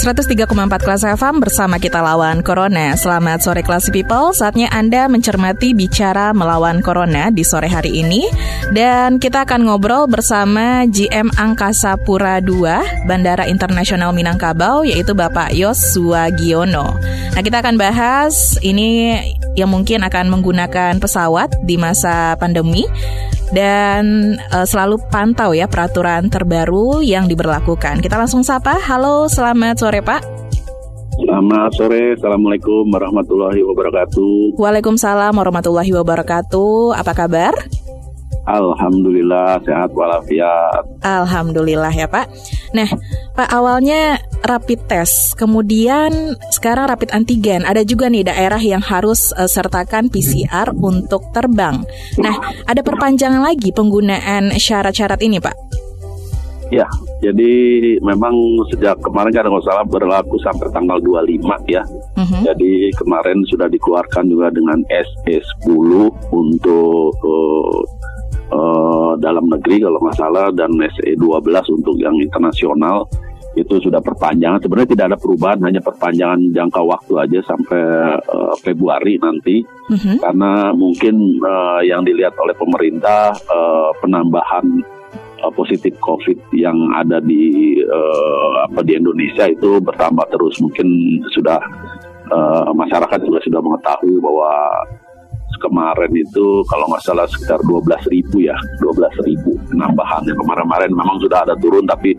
103,4 kelas FM bersama kita lawan Corona. Selamat sore kelas people. Saatnya Anda mencermati bicara melawan Corona di sore hari ini. Dan kita akan ngobrol bersama GM Angkasa Pura II Bandara Internasional Minangkabau yaitu Bapak Yos Suwagiono. Nah, kita akan bahas ini yang mungkin akan menggunakan pesawat di masa pandemi dan uh, selalu pantau ya peraturan terbaru yang diberlakukan. Kita langsung sapa. Halo, selamat sore Pak. Selamat sore, Assalamualaikum warahmatullahi wabarakatuh. Waalaikumsalam warahmatullahi wabarakatuh. Apa kabar? Alhamdulillah sehat walafiat. Alhamdulillah ya Pak. Nah, Pak awalnya rapid test, kemudian sekarang rapid antigen. Ada juga nih daerah yang harus uh, sertakan PCR untuk terbang. Nah, ada perpanjangan lagi penggunaan syarat-syarat ini Pak? Ya, jadi memang sejak kemarin kan nggak salah berlaku sampai tanggal 25 ya. Uh-huh. Jadi kemarin sudah dikeluarkan juga dengan SE 10 untuk uh, uh, dalam negeri kalau nggak salah dan SE 12 untuk yang internasional itu sudah perpanjangan. Sebenarnya tidak ada perubahan hanya perpanjangan jangka waktu aja sampai uh, Februari nanti. Uh-huh. karena mungkin uh, yang dilihat oleh pemerintah uh, penambahan uh, positif COVID yang ada di uh, apa di Indonesia itu bertambah terus. Mungkin sudah uh, masyarakat juga sudah mengetahui bahwa kemarin itu kalau nggak salah sekitar 12 ribu ya 12 ribu penambahan yang kemarin-kemarin memang sudah ada turun tapi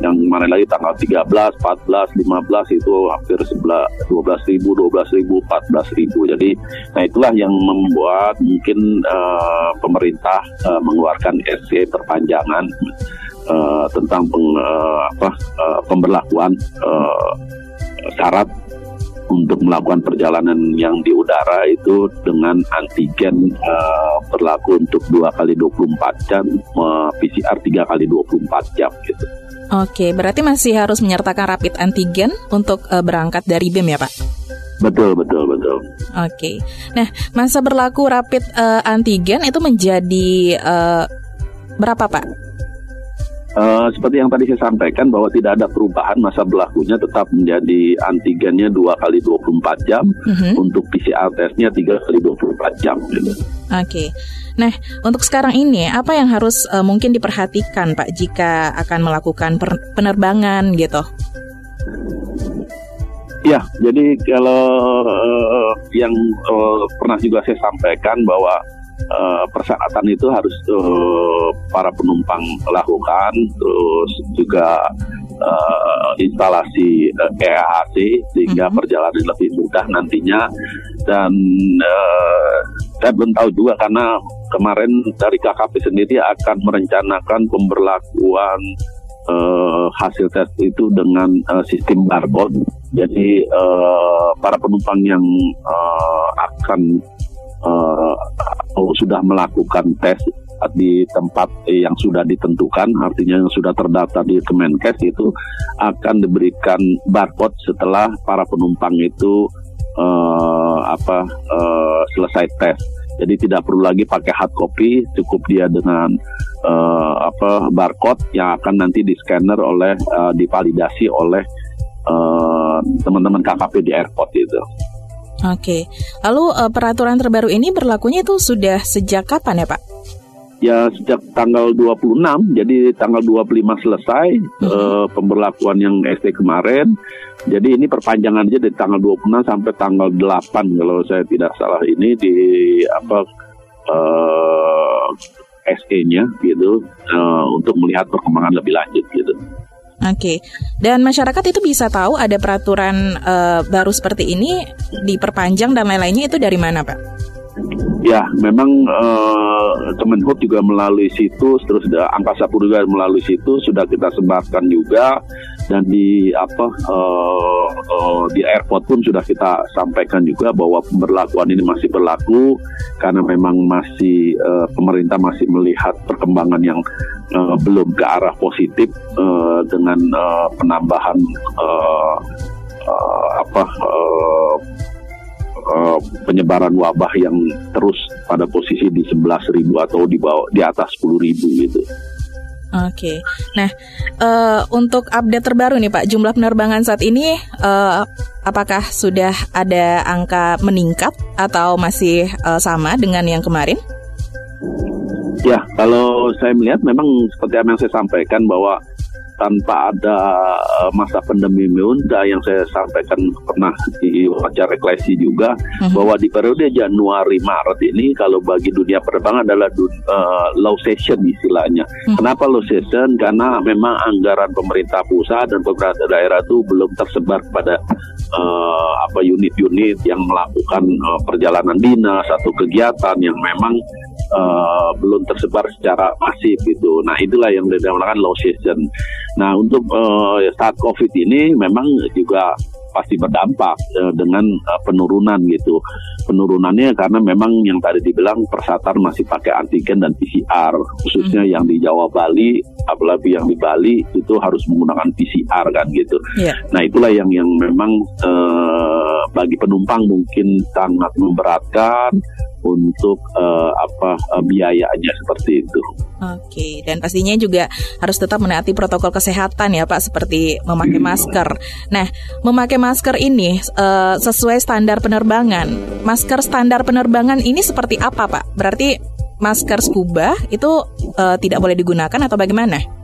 yang kemarin lagi tanggal 13, 14, 15 itu hampir 11, 12 ribu, 12 ribu, 14 ribu. Jadi nah itulah yang membuat mungkin uh, pemerintah uh, mengeluarkan SC perpanjangan uh, tentang peng, uh, apa, uh, pemberlakuan uh, syarat untuk melakukan perjalanan yang di udara itu dengan antigen uh, berlaku untuk dua kali 24 jam, uh, PCR tiga kali 24 jam gitu. Oke, berarti masih harus menyertakan rapid antigen untuk uh, berangkat dari BEM ya Pak? Betul, betul, betul. Oke. Nah, masa berlaku rapid uh, antigen itu menjadi uh, berapa Pak? Uh, seperti yang tadi saya sampaikan bahwa tidak ada perubahan masa berlakunya tetap menjadi antigennya dua kali 24 jam uh-huh. untuk PCR testnya tiga kali 24 jam. Gitu. Oke, okay. nah untuk sekarang ini apa yang harus uh, mungkin diperhatikan Pak jika akan melakukan penerbangan gitu? Ya, jadi kalau uh, yang uh, pernah juga saya sampaikan bahwa uh, persyaratan itu harus uh, para penumpang lakukan, terus juga uh, instalasi uh, EHC sehingga mm -hmm. perjalanan lebih mudah nantinya dan uh, saya belum tahu juga karena kemarin dari KKP sendiri akan merencanakan pemberlakuan uh, hasil tes itu dengan uh, sistem barcode. Jadi uh, para penumpang yang uh, akan uh, sudah melakukan tes di tempat yang sudah ditentukan, artinya yang sudah terdaftar di Kemenkes itu akan diberikan barcode setelah para penumpang itu uh, apa uh, selesai tes. Jadi tidak perlu lagi pakai hard copy, cukup dia dengan uh, apa barcode yang akan nanti di scanner oleh uh, divalidasi oleh teman-teman uh, KKP di airport itu. Oke, lalu uh, peraturan terbaru ini berlakunya itu sudah sejak kapan ya Pak? Ya sejak tanggal 26, jadi tanggal 25 selesai hmm. uh, pemberlakuan yang SD kemarin. Jadi ini perpanjangan aja dari tanggal 26 sampai tanggal 8 kalau saya tidak salah ini di apa uh, eh, SE-nya gitu uh, untuk melihat perkembangan lebih lanjut gitu. Oke, okay. dan masyarakat itu bisa tahu ada peraturan uh, baru seperti ini diperpanjang dan lain-lainnya itu dari mana, Pak? Ya, memang uh, Kemenhub juga melalui situs, terus Angkasa Pura juga melalui situs sudah kita sebarkan juga dan di apa uh, uh, di airport pun sudah kita sampaikan juga bahwa pemberlakuan ini masih berlaku karena memang masih uh, pemerintah masih melihat perkembangan yang uh, belum ke arah positif uh, dengan uh, penambahan uh, uh, apa uh, uh, penyebaran wabah yang terus pada posisi di 11.000 atau di bawah di atas 10.000 gitu. Oke, nah uh, untuk update terbaru nih Pak, jumlah penerbangan saat ini uh, apakah sudah ada angka meningkat atau masih uh, sama dengan yang kemarin? Ya, kalau saya melihat memang seperti yang saya sampaikan bahwa tanpa ada uh, masa pandemi Meunda yang saya sampaikan pernah di wawancara juga uh-huh. bahwa di periode Januari Maret ini kalau bagi dunia penerbangan adalah uh, low season istilahnya. Uh-huh. Kenapa low season? Karena memang anggaran pemerintah pusat dan pemerintah daerah itu belum tersebar pada uh, apa unit-unit yang melakukan uh, perjalanan dinas atau kegiatan yang memang uh, belum tersebar secara masif gitu. Nah itulah yang dinamakan low season. Nah untuk uh, saat COVID ini memang juga pasti berdampak uh, dengan uh, penurunan gitu. Penurunannya karena memang yang tadi dibilang persatar masih pakai antigen dan PCR, khususnya hmm. yang di Jawa Bali, apalagi yang di Bali itu harus menggunakan PCR kan gitu. Yeah. Nah itulah yang yang memang uh, bagi penumpang mungkin sangat memberatkan untuk uh, apa uh, biayanya seperti itu. Oke, dan pastinya juga harus tetap menaati protokol kesehatan ya Pak, seperti memakai masker. Nah, memakai masker ini uh, sesuai standar penerbangan. Masker standar penerbangan ini seperti apa Pak? Berarti masker scuba itu uh, tidak boleh digunakan atau bagaimana?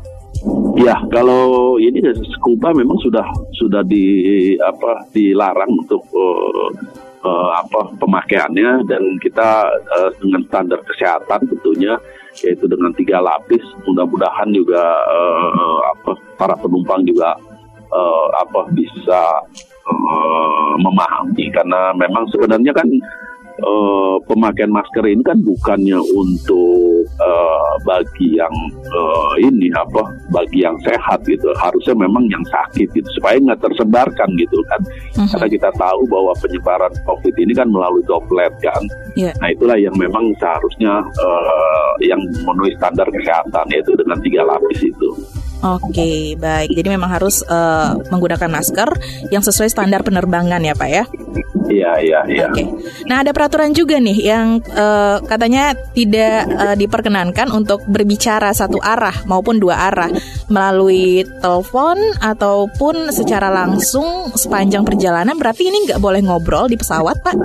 Ya, kalau ini scuba memang sudah sudah di apa dilarang untuk uh, uh, apa pemakaiannya dan kita uh, dengan standar kesehatan tentunya yaitu dengan tiga lapis mudah-mudahan juga uh, apa para penumpang juga uh, apa bisa uh, memahami. Karena memang sebenarnya kan uh, pemakaian masker ini kan bukannya untuk uh, bagi yang uh, ini apa bagi yang sehat gitu harusnya memang yang sakit gitu supaya nggak tersebarkan gitu kan uh-huh. karena kita tahu bahwa penyebaran covid ini kan melalui droplet kan yeah. nah itulah yang memang seharusnya uh, yang memenuhi standar kesehatan yaitu dengan tiga lapis itu Oke, baik. Jadi memang harus uh, menggunakan masker yang sesuai standar penerbangan ya, Pak ya? Iya, iya, iya. Oke. Nah, ada peraturan juga nih yang uh, katanya tidak uh, diperkenankan untuk berbicara satu arah maupun dua arah melalui telepon ataupun secara langsung sepanjang perjalanan. Berarti ini nggak boleh ngobrol di pesawat, Pak?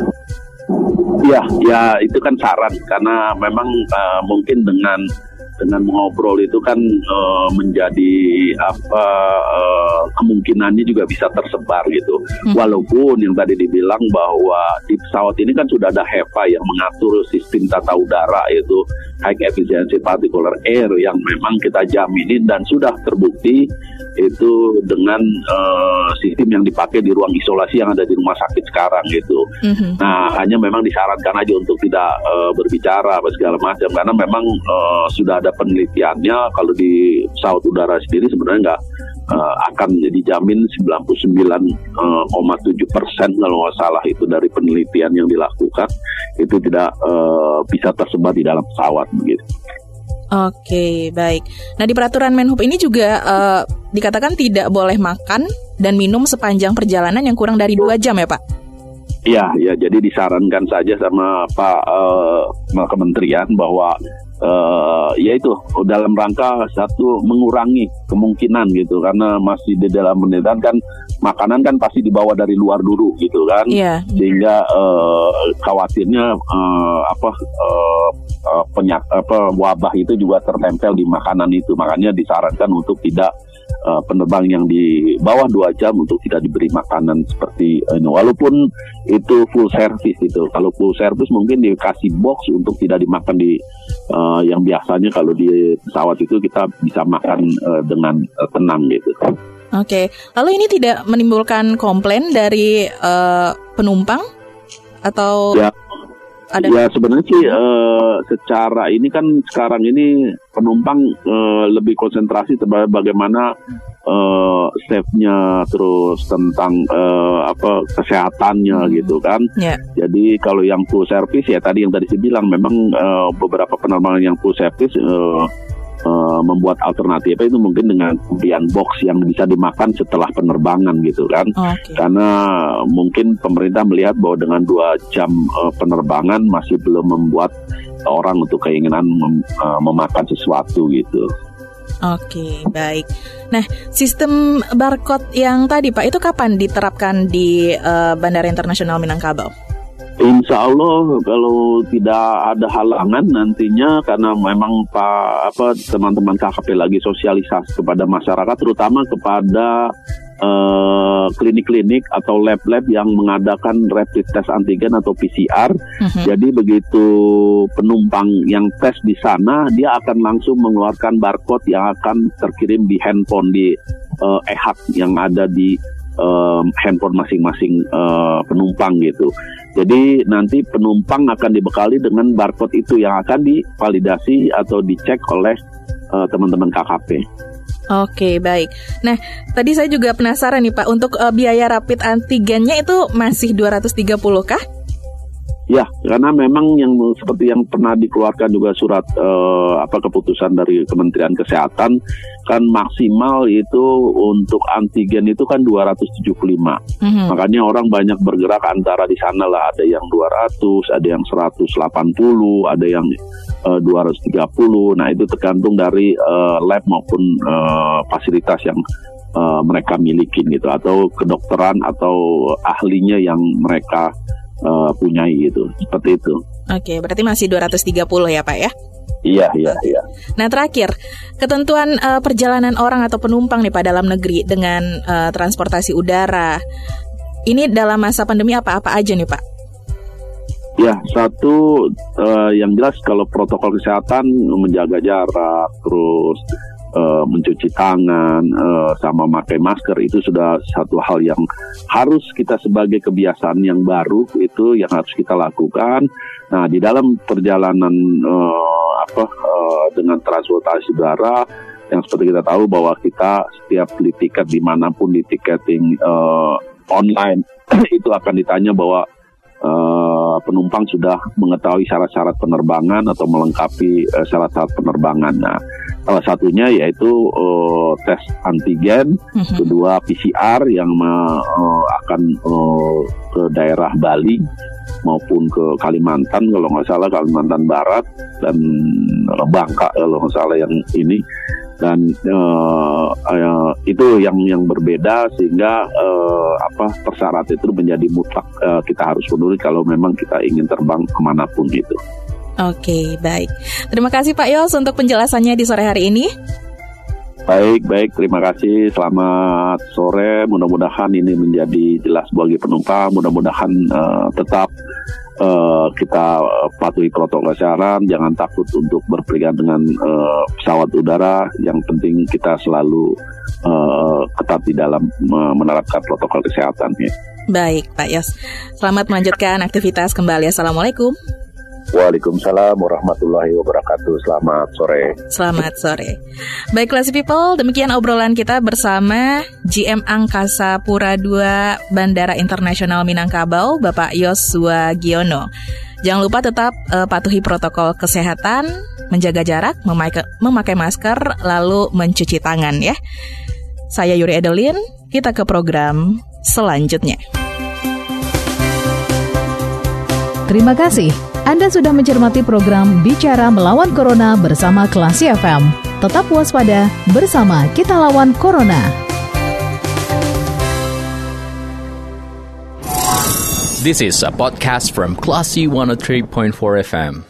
Iya, ya itu kan saran karena memang uh, mungkin dengan dengan mengobrol itu kan uh, menjadi apa uh, kemungkinannya juga bisa tersebar gitu. Hmm. Walaupun yang tadi dibilang bahwa di pesawat ini kan sudah ada HEPA yang mengatur sistem tata udara yaitu high efficiency particular air yang memang kita jaminin dan sudah terbukti itu dengan uh, sistem yang dipakai di ruang isolasi yang ada di rumah sakit sekarang gitu. Mm-hmm. Nah hanya memang disarankan aja untuk tidak uh, berbicara apa segala macam karena memang uh, sudah ada penelitiannya kalau di pesawat udara sendiri sebenarnya nggak uh, akan dijamin 99,7 persen kalau nggak salah itu dari penelitian yang dilakukan itu tidak uh, bisa tersebar di dalam pesawat begitu. Oke, baik. Nah, di peraturan Menhub ini juga uh, dikatakan tidak boleh makan dan minum sepanjang perjalanan yang kurang dari dua jam ya, Pak? Iya, ya. Jadi disarankan saja sama Pak uh, Kementerian bahwa uh, ya itu dalam rangka satu mengurangi kemungkinan gitu karena masih di dalam penelitian kan makanan kan pasti dibawa dari luar dulu gitu kan yeah. sehingga uh, khawatirnya uh, apa uh, uh, penyak apa wabah itu juga tertempel di makanan itu makanya disarankan untuk tidak uh, penerbang yang di bawah dua jam untuk tidak diberi makanan seperti ini. Walaupun itu full service itu. Kalau full service mungkin dikasih box untuk tidak dimakan di uh, yang biasanya kalau di pesawat itu kita bisa makan uh, dengan uh, tenang gitu. Oke, okay. lalu ini tidak menimbulkan komplain dari uh, penumpang atau? Ya, Ada? Ya sebenarnya sih uh, secara ini kan sekarang ini penumpang uh, lebih konsentrasi terhadap bagaimana uh, safe-nya terus tentang uh, apa kesehatannya hmm. gitu kan. Yeah. Jadi kalau yang full service ya tadi yang tadi saya bilang memang uh, beberapa penerbangan yang full service uh, uh, membuat alternatif itu mungkin dengan pembelian box yang bisa dimakan setelah penerbangan gitu kan okay. karena mungkin pemerintah melihat bahwa dengan dua jam uh, penerbangan masih belum membuat orang untuk keinginan mem, uh, memakan sesuatu gitu. Oke, baik. Nah, sistem barcode yang tadi Pak itu kapan diterapkan di uh, Bandara Internasional Minangkabau? Insya Allah kalau tidak ada halangan nantinya karena memang pak apa teman-teman KKP lagi sosialisasi kepada masyarakat terutama kepada klinik-klinik uh, atau lab-lab yang mengadakan rapid test antigen atau PCR. Uh-huh. Jadi begitu penumpang yang tes di sana dia akan langsung mengeluarkan barcode yang akan terkirim di handphone di uh, e yang ada di uh, handphone masing-masing uh, penumpang gitu. Jadi nanti penumpang akan dibekali dengan barcode itu yang akan divalidasi atau dicek oleh uh, teman-teman KKP. Oke, baik. Nah, tadi saya juga penasaran nih Pak, untuk uh, biaya rapid antigennya itu masih 230 kah? Ya, karena memang yang seperti yang pernah dikeluarkan juga surat uh, apa keputusan dari Kementerian Kesehatan kan maksimal itu untuk antigen itu kan 275. Mm-hmm. Makanya orang banyak bergerak antara di sana lah ada yang 200, ada yang 180, ada yang eh, 230. Nah, itu tergantung dari uh, lab maupun uh, fasilitas yang uh, mereka miliki gitu atau kedokteran atau ahlinya yang mereka uh, punyai gitu seperti itu. Oke, berarti masih 230 ya Pak ya? Iya, iya, iya. Nah, terakhir, ketentuan uh, perjalanan orang atau penumpang nih Pak dalam negeri dengan uh, transportasi udara. Ini dalam masa pandemi apa-apa aja nih Pak? Ya, satu uh, yang jelas kalau protokol kesehatan menjaga jarak, terus uh, mencuci tangan uh, sama memakai masker itu sudah satu hal yang harus kita sebagai kebiasaan yang baru itu yang harus kita lakukan. Nah di dalam perjalanan uh, apa uh, dengan transportasi udara yang seperti kita tahu bahwa kita setiap beli tiket di mana pun di tiketing uh, online itu akan ditanya bahwa uh, penumpang sudah mengetahui syarat-syarat penerbangan atau melengkapi uh, syarat-syarat penerbangan. Nah, salah satunya yaitu uh, tes antigen, uh-huh. kedua PCR yang uh, akan uh, ke daerah Bali maupun ke Kalimantan kalau nggak salah Kalimantan Barat dan Bangka kalau nggak salah yang ini dan uh, uh, itu yang yang berbeda sehingga uh, apa persyarat itu menjadi mutlak uh, kita harus penuhi kalau memang kita ingin terbang ke mana pun itu. Oke, baik. Terima kasih Pak Yos untuk penjelasannya di sore hari ini. Baik, baik. Terima kasih. Selamat sore. Mudah-mudahan ini menjadi jelas bagi penumpang. Mudah-mudahan uh, tetap uh, kita patuhi protokol kesehatan. Jangan takut untuk berpergian dengan uh, pesawat udara. Yang penting kita selalu uh, ketat di dalam uh, menerapkan protokol kesehatan. Ya. Baik, Pak Yos. Selamat melanjutkan aktivitas kembali. Assalamualaikum. Waalaikumsalam warahmatullahi wabarakatuh. Selamat sore. Selamat sore. Baik classy people, demikian obrolan kita bersama GM Angkasa Pura II Bandara Internasional Minangkabau, Bapak Yosua Giono. Jangan lupa tetap uh, patuhi protokol kesehatan, menjaga jarak, memakai, memakai masker, lalu mencuci tangan ya. Saya Yuri Edelin, kita ke program selanjutnya. Terima kasih. Anda sudah mencermati program Bicara Melawan Corona bersama Klasi FM. Tetap waspada, bersama kita lawan Corona. This is a podcast from Classy 103.4 FM.